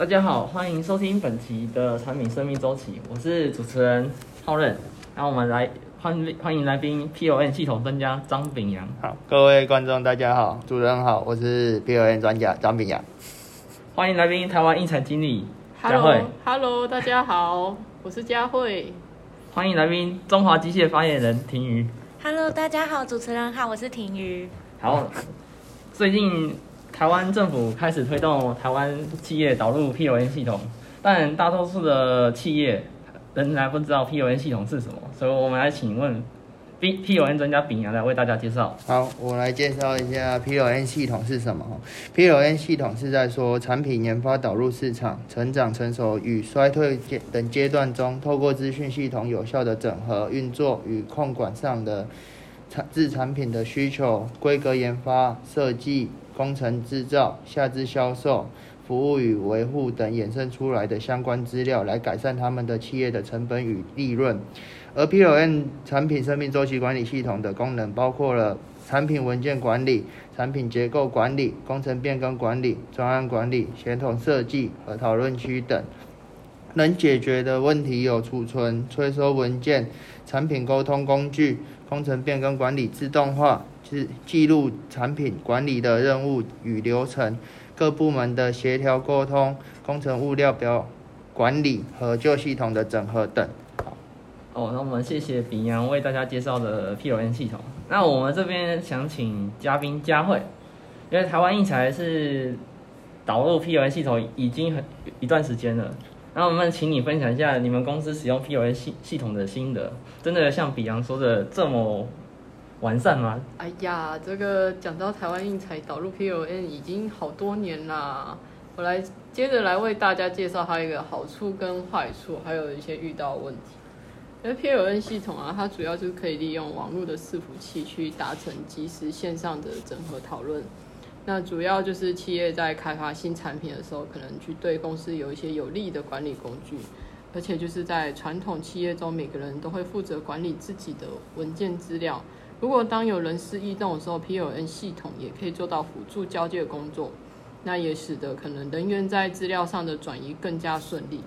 大家好，欢迎收听本期的产品生命周期，我是主持人浩任。然后我们来欢欢迎来宾 PON 系统专家张炳阳。好，各位观众大家好，主持人好，我是 PON 专家张炳阳。欢迎来宾台湾应材经理佳慧。Hello，Hello，大家好，我是佳慧。欢迎来宾中华机械发言人婷瑜。Hello，大家好，主持人好，我是婷瑜。好，最近台湾政府开始推动台湾企业导入 PON 系统，但大多数的企业仍然不知道 PON 系统是什么，所以我们来请问 B PON 专家炳阳来为大家介绍。好，我来介绍一下 PON 系统是什么。PON 系统是在说产品研发导入市场、成长成熟与衰退阶等阶段中，透过资讯系统有效的整合运作与控管上的产自产品的需求、规格研发、设计、工程制造、下肢销售。服务与维护等衍生出来的相关资料，来改善他们的企业的成本与利润。而 PLN 产品生命周期管理系统的功能包括了产品文件管理、产品结构管理、工程变更管理、专案管理、协同设计和讨论区等。能解决的问题有储存、催收文件、产品沟通工具、工程变更管理自动化、记记录产品管理的任务与流程、各部门的协调沟通、工程物料表管理和旧系统的整合等。哦，那我们谢谢炳阳为大家介绍的 PON 系统。那我们这边想请嘉宾佳慧，因为台湾印材是导入 PON 系统已经很一段时间了，那我们请你分享一下你们公司使用 PON 系系统的心得，真的像炳阳说的这么完善吗？哎呀，这个讲到台湾印材导入 P L N 已经好多年啦，我来接着来为大家介绍它一个好处跟坏处，还有一些遇到问题。因为 PON 系统啊，它主要就是可以利用网络的伺服器去达成即时线上的整合讨论。那主要就是企业在开发新产品的时候，可能去对公司有一些有利的管理工具，而且就是在传统企业中，每个人都会负责管理自己的文件资料。如果当有人事异动的时候，PON 系统也可以做到辅助交接工作，那也使得可能人员在资料上的转移更加顺利。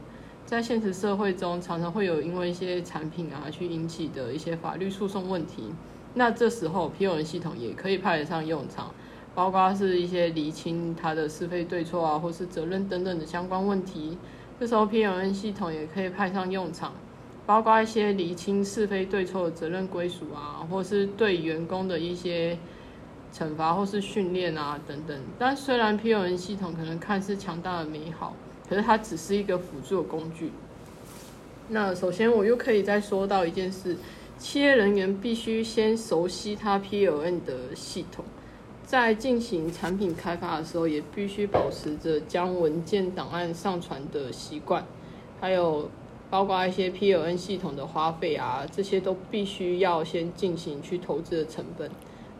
在现实社会中，常常会有因为一些产品啊去引起的一些法律诉讼问题，那这时候 PON 系统也可以派得上用场，包括是一些厘清它的是非对错啊，或是责任等等的相关问题。这时候 PON 系统也可以派上用场，包括一些厘清是非对错的责任归属啊，或是对员工的一些惩罚或是训练啊等等。但虽然 PON 系统可能看似强大的美好，可是它只是一个辅助的工具。那首先我又可以再说到一件事，企业人员必须先熟悉它 PON 的系统，在进行产品开发的时候，也必须保持着将文件档案上传的习惯，还有包括一些 PON 系统的花费啊，这些都必须要先进行去投资的成本。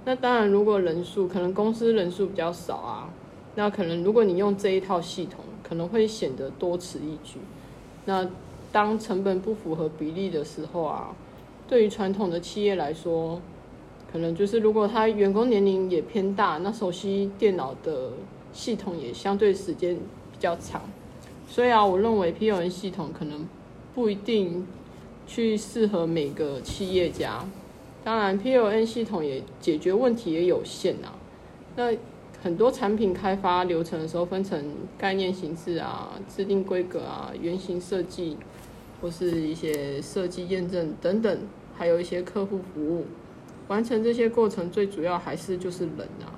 那当然，如果人数可能公司人数比较少啊，那可能如果你用这一套系统，可能会显得多此一举。那当成本不符合比例的时候啊，对于传统的企业来说，可能就是如果他员工年龄也偏大，那熟悉电脑的系统也相对时间比较长，所以啊，我认为 PON 系统可能不一定去适合每个企业家。当然，PON 系统也解决问题也有限啊。那很多产品开发流程的时候，分成概念形式啊、制定规格啊、原型设计，或是一些设计验证等等，还有一些客户服务。完成这些过程，最主要还是就是人啊，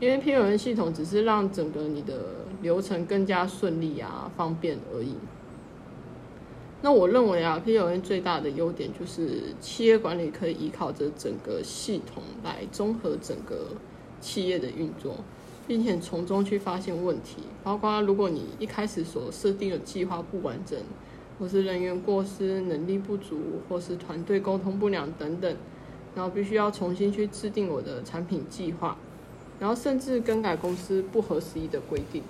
因为 PON 系统只是让整个你的流程更加顺利啊、方便而已。那我认为啊，PON 最大的优点就是企业管理可以依靠着整个系统来综合整个企业的运作，并且从中去发现问题，包括如果你一开始所设定的计划不完整，或是人员过失、能力不足，或是团队沟通不良等等，然后必须要重新去制定我的产品计划，然后甚至更改公司不合时宜的规定。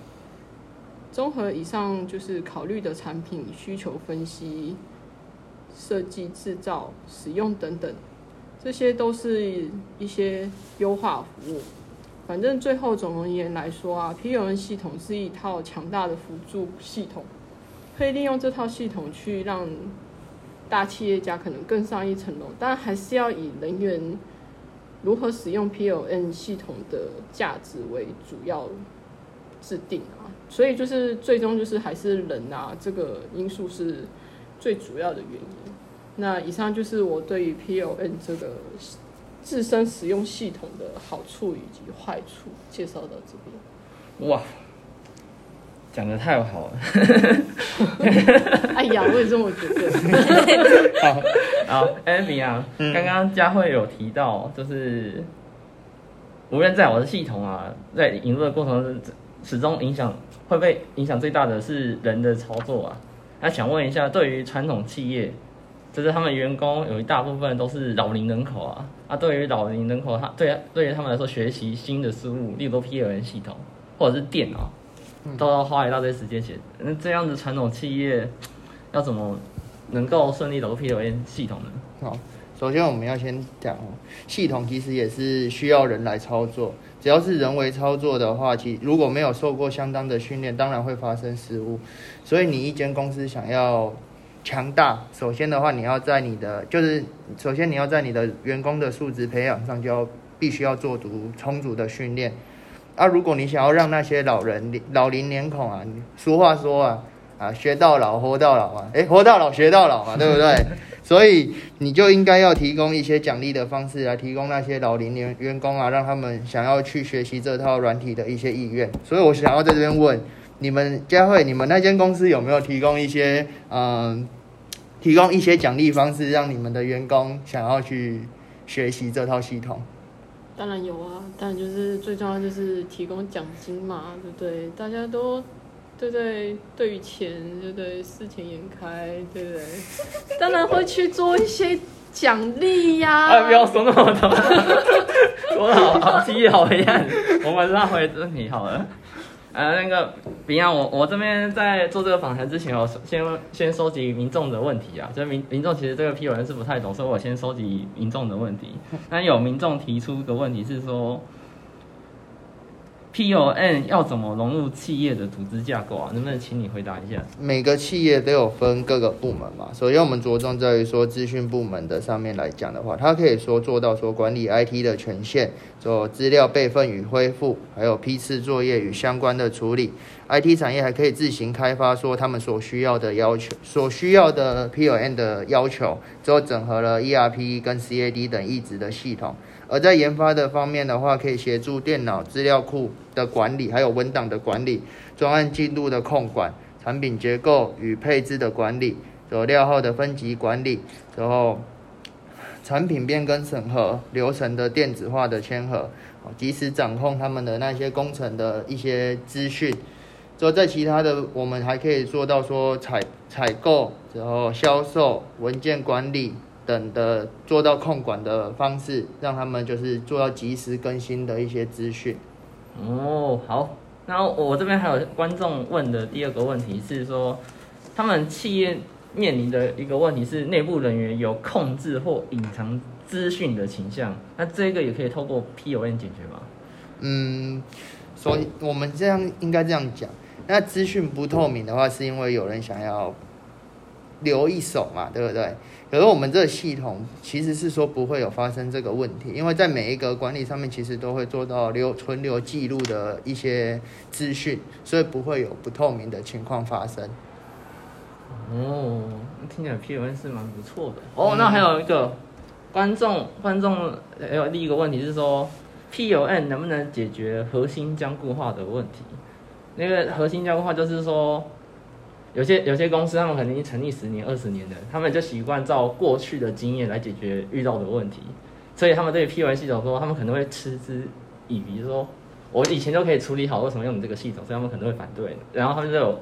综合以上就是考虑的产品需求分析、设计、制造、使用等等，这些都是一些优化服务。反正最后总而言来说啊，PLN 系统是一套强大的辅助系统，可以利用这套系统去让大企业家可能更上一层楼，但还是要以人员如何使用 PLN 系统的价值为主要制定啊。所以就是最终就是还是人啊这个因素是最主要的原因。那以上就是我对于 PLN 这个自身使用系统的好处以及坏处介绍到这边。哇，讲的太好了。哎呀，我也这么觉得。好，好 a b 啊，嗯刚刚佳慧有提到，就是无论在我的系统啊，在引入的过程中，始终影响会被影响最大的是人的操作啊。那想问一下，对于传统企业，就是他们员工有一大部分都是老龄人口啊，啊，对于老龄人口，他对对于他们来说，学习新的事物，例如 PLN 系统或者是电脑，都要花一大堆时间写。那这样子传统企业要怎么能够顺利导入 PLN 系统呢？好，首先我们要先讲哦，系统其实也是需要人来操作。只要是人为操作的话，其如果没有受过相当的训练，当然会发生失误。所以你一间公司想要强大，首先的话，你要在你的就是首先你要在你的员工的素质培养上，就要必须要做足充足的训练。啊，如果你想要让那些老人老龄脸孔啊，俗话说啊啊，学到老活到老嘛，诶，活到老学到老嘛，对不对？所以你就应该要提供一些奖励的方式来提供那些老龄员员工啊，让他们想要去学习这套软体的一些意愿。所以我想要在这边问你们，佳慧，你们那间公司有没有提供一些嗯，提供一些奖励方式，让你们的员工想要去学习这套系统？当然有啊，当然就是最重要就是提供奖金嘛，对不对？大家都对对？对于钱，对对？视钱眼开，对对？当然会去做一些奖励呀、哎，不要说那么多，说的好好激烈好黑暗。我们拉回正题好了。呃，那个，比方我我这边在做这个访谈之前，我先先收集民众的问题啊，就民民众其实这个批文是不太懂，所以我先收集民众的问题。那有民众提出个问题是说，PON 要怎么融入企业的组织架构啊？能不能请你回答一下？每个企业都有分各个部门嘛。首先，我们着重在于说资讯部门的上面来讲的话，它可以说做到说管理 IT 的权限，做资料备份与恢复，还有批次作业与相关的处理。IT 产业还可以自行开发说他们所需要的要求，所需要的 P O N 的要求，之后整合了 ERP 跟 CAD 等一职的系统。而在研发的方面的话，可以协助电脑资料库的管理，还有文档的管理、专案进度的控管、产品结构与配置的管理、有料号的分级管理，然后产品变更审核流程的电子化的签合，及时掌控他们的那些工程的一些资讯。之后在其他的，我们还可以做到说采采购，然后销售、文件管理等的做到控管的方式，让他们就是做到及时更新的一些资讯。哦，好。那我这边还有观众问的第二个问题是说，他们企业面临的一个问题是内部人员有控制或隐藏资讯的倾向，那这个也可以透过 PON 解决吗？嗯，所以我们这样应该这样讲。那资讯不透明的话，是因为有人想要留一手嘛，对不对？可是我们这个系统其实是说不会有发生这个问题，因为在每一个管理上面，其实都会做到留存留记录的一些资讯，所以不会有不透明的情况发生。哦，听起来 PON 是蛮不错的。哦，那还有一个观众观众还有另一个问题是说，PON 能不能解决核心僵固化的问题？那个核心僵固化就是说，有些有些公司他们可能已经成立十年、二十年的，他们就习惯照过去的经验来解决遇到的问题，所以他们对 PON 系统说，他们可能会嗤之以鼻，说我以前就可以处理好，为什么用你这个系统？所以他们可能会反对，然后他们就有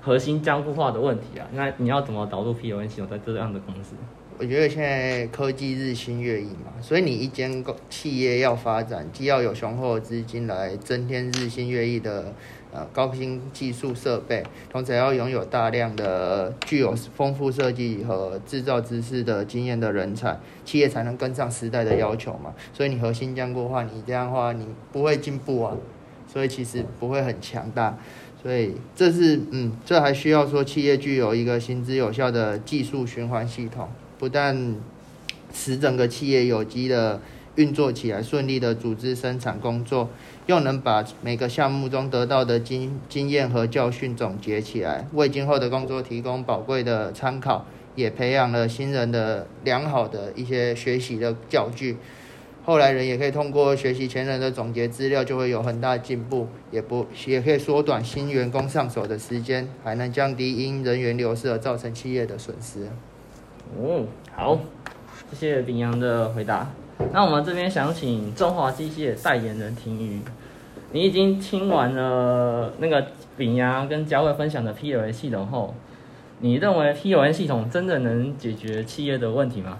核心僵固化的问题啊。那你要怎么导入 PON 系统在这样的公司？我觉得现在科技日新月异嘛，所以你一间公企业要发展，既要有雄厚的资金来增添日新月异的呃高新技术设备，同时要拥有大量的具有丰富设计和制造知识的经验的人才，企业才能跟上时代的要求嘛。所以你核心降固化，你这样的话你不会进步啊，所以其实不会很强大。所以这是嗯，这还需要说企业具有一个行之有效的技术循环系统，不但使整个企业有机的运作起来，顺利的组织生产工作，又能把每个项目中得到的经经验和教训总结起来，为今后的工作提供宝贵的参考，也培养了新人的良好的一些学习的教具。后来人也可以通过学习前人的总结资料，就会有很大进步，也不也可以缩短新员工上手的时间，还能降低因人员流失而造成企业的损失。哦，好，谢谢炳阳的回答。那我们这边想请中华机械代言人婷瑜，你已经听完了那个炳阳跟嘉慧分享的 PLA 系统后，你认为 PLA 系统真的能解决企业的问题吗？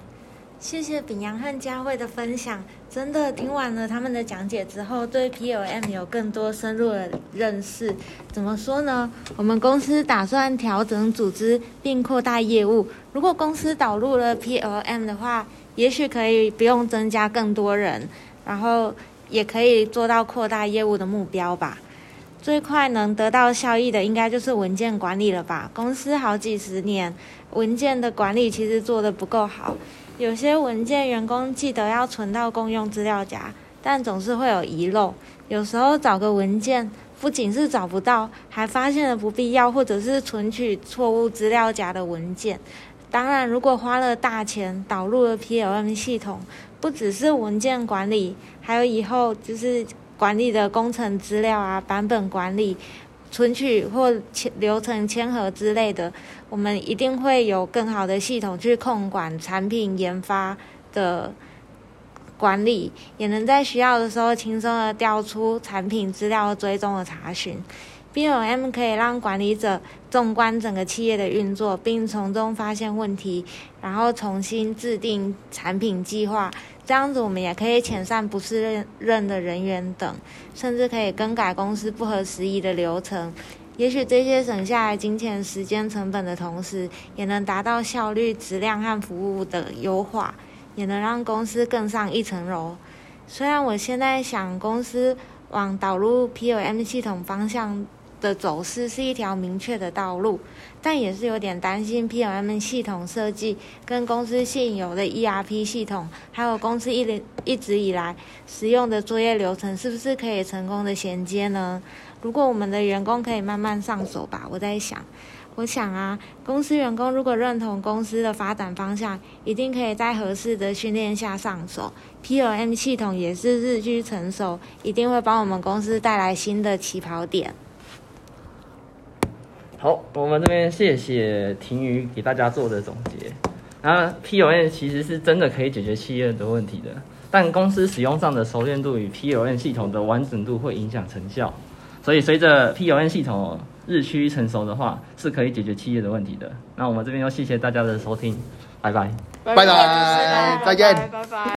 谢谢炳阳和佳慧的分享，真的听完了他们的讲解之后，对 PLM 有更多深入的认识。怎么说呢？我们公司打算调整组织并扩大业务。如果公司导入了 PLM 的话，也许可以不用增加更多人，然后也可以做到扩大业务的目标吧。最快能得到效益的，应该就是文件管理了吧？公司好几十年，文件的管理其实做得不够好。有些文件员工记得要存到公用资料夹，但总是会有遗漏。有时候找个文件，不仅是找不到，还发现了不必要或者是存取错误资料夹的文件。当然，如果花了大钱导入了 PLM 系统，不只是文件管理，还有以后就是管理的工程资料啊、版本管理。存取或流程签合之类的，我们一定会有更好的系统去控管产品研发的管理，也能在需要的时候轻松的调出产品资料追踪的查询。BOM 可以让管理者纵观整个企业的运作，并从中发现问题，然后重新制定产品计划。这样子，我们也可以遣散不适任的人员等，甚至可以更改公司不合时宜的流程。也许这些省下来金钱、时间成本的同时，也能达到效率、质量和服务的优化，也能让公司更上一层楼。虽然我现在想，公司往导入 POM 系统方向。的走势是一条明确的道路，但也是有点担心 PLM 系统设计跟公司现有的 ERP 系统，还有公司一一直以来使用的作业流程，是不是可以成功的衔接呢？如果我们的员工可以慢慢上手吧，我在想，我想啊，公司员工如果认同公司的发展方向，一定可以在合适的训练下上手。PLM 系统也是日趋成熟，一定会帮我们公司带来新的起跑点。好，我们这边谢谢婷瑜给大家做的总结。那 PON 其实是真的可以解决企业的问题的，但公司使用上的熟练度与 PON 系统的完整度会影响成效。所以随着 PON 系统日趋成熟的话，是可以解决企业的问题的。那我们这边要谢谢大家的收听，拜拜，拜拜，再见。拜拜。